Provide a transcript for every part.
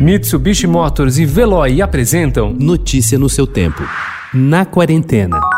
Mitsubishi Motors e Veloy apresentam Notícia no seu tempo. Na quarentena.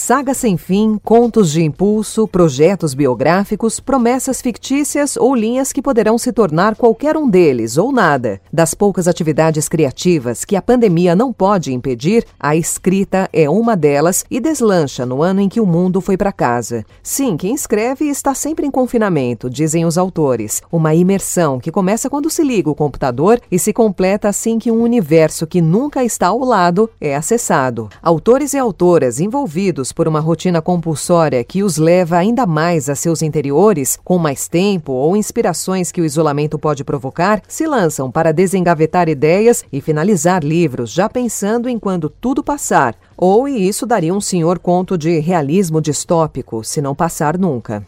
Saga sem fim, contos de impulso, projetos biográficos, promessas fictícias ou linhas que poderão se tornar qualquer um deles ou nada. Das poucas atividades criativas que a pandemia não pode impedir, a escrita é uma delas e deslancha no ano em que o mundo foi para casa. Sim, quem escreve está sempre em confinamento, dizem os autores. Uma imersão que começa quando se liga o computador e se completa assim que um universo que nunca está ao lado é acessado. Autores e autoras envolvidos por uma rotina compulsória que os leva ainda mais a seus interiores, com mais tempo ou inspirações que o isolamento pode provocar, se lançam para desengavetar ideias e finalizar livros, já pensando em quando tudo passar. Ou e isso daria um senhor conto de realismo distópico, se não passar nunca.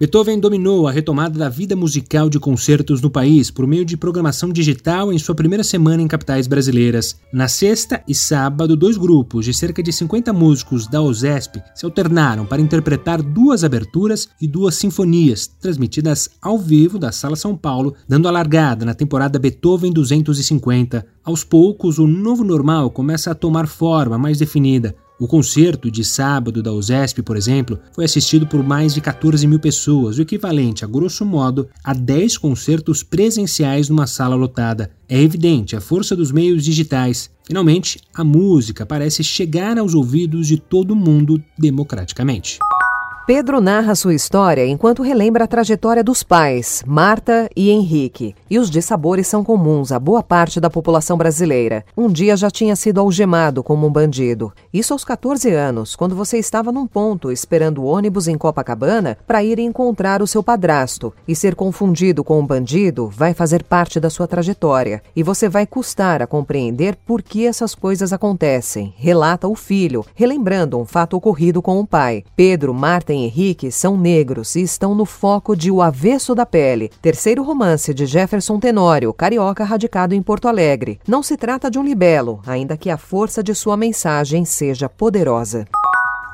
Beethoven dominou a retomada da vida musical de concertos no país por meio de programação digital em sua primeira semana em capitais brasileiras. Na sexta e sábado, dois grupos de cerca de 50 músicos da OSESP se alternaram para interpretar duas aberturas e duas sinfonias, transmitidas ao vivo da Sala São Paulo, dando a largada na temporada Beethoven 250. Aos poucos, o novo normal começa a tomar forma mais definida. O concerto de sábado da USESP, por exemplo, foi assistido por mais de 14 mil pessoas, o equivalente, a grosso modo, a 10 concertos presenciais numa sala lotada. É evidente a força dos meios digitais. Finalmente, a música parece chegar aos ouvidos de todo mundo democraticamente. Pedro narra sua história enquanto relembra a trajetória dos pais, Marta e Henrique. E os dissabores são comuns a boa parte da população brasileira. Um dia já tinha sido algemado como um bandido. Isso aos 14 anos, quando você estava num ponto esperando o ônibus em Copacabana para ir encontrar o seu padrasto. E ser confundido com um bandido vai fazer parte da sua trajetória. E você vai custar a compreender por que essas coisas acontecem, relata o filho, relembrando um fato ocorrido com o pai. Pedro, Marta e Henrique são negros e estão no foco de O Avesso da Pele, terceiro romance de Jefferson Tenório, carioca radicado em Porto Alegre. Não se trata de um libelo, ainda que a força de sua mensagem seja poderosa.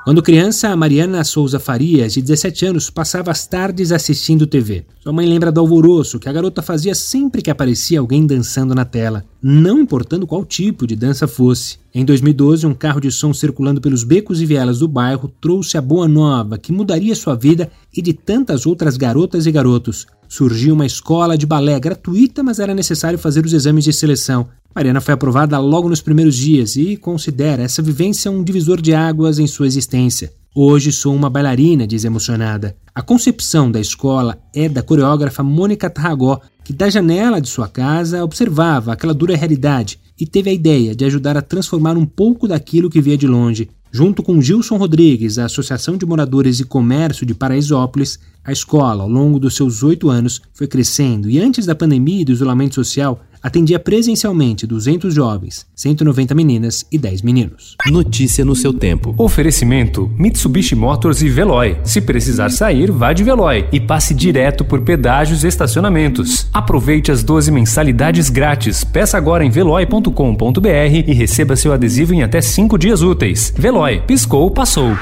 Quando criança, Mariana Souza Farias, de 17 anos, passava as tardes assistindo TV. Sua mãe lembra do alvoroço que a garota fazia sempre que aparecia alguém dançando na tela, não importando qual tipo de dança fosse. Em 2012, um carro de som circulando pelos becos e vielas do bairro trouxe a boa nova que mudaria sua vida e de tantas outras garotas e garotos. Surgiu uma escola de balé gratuita, mas era necessário fazer os exames de seleção. Mariana foi aprovada logo nos primeiros dias e considera essa vivência um divisor de águas em sua existência. Hoje sou uma bailarina, diz emocionada. A concepção da escola é da coreógrafa Mônica Tarragó, que da janela de sua casa observava aquela dura realidade e teve a ideia de ajudar a transformar um pouco daquilo que via de longe. Junto com Gilson Rodrigues, da Associação de Moradores e Comércio de Paraisópolis, a escola, ao longo dos seus oito anos, foi crescendo e antes da pandemia e do isolamento social, atendia presencialmente 200 jovens, 190 meninas e 10 meninos. Notícia no seu tempo. Oferecimento: Mitsubishi Motors e Veloy. Se precisar sair, vá de Veloy e passe direto por pedágios e estacionamentos. Aproveite as 12 mensalidades grátis. Peça agora em veloy.com.br e receba seu adesivo em até 5 dias úteis. Piscou, passou.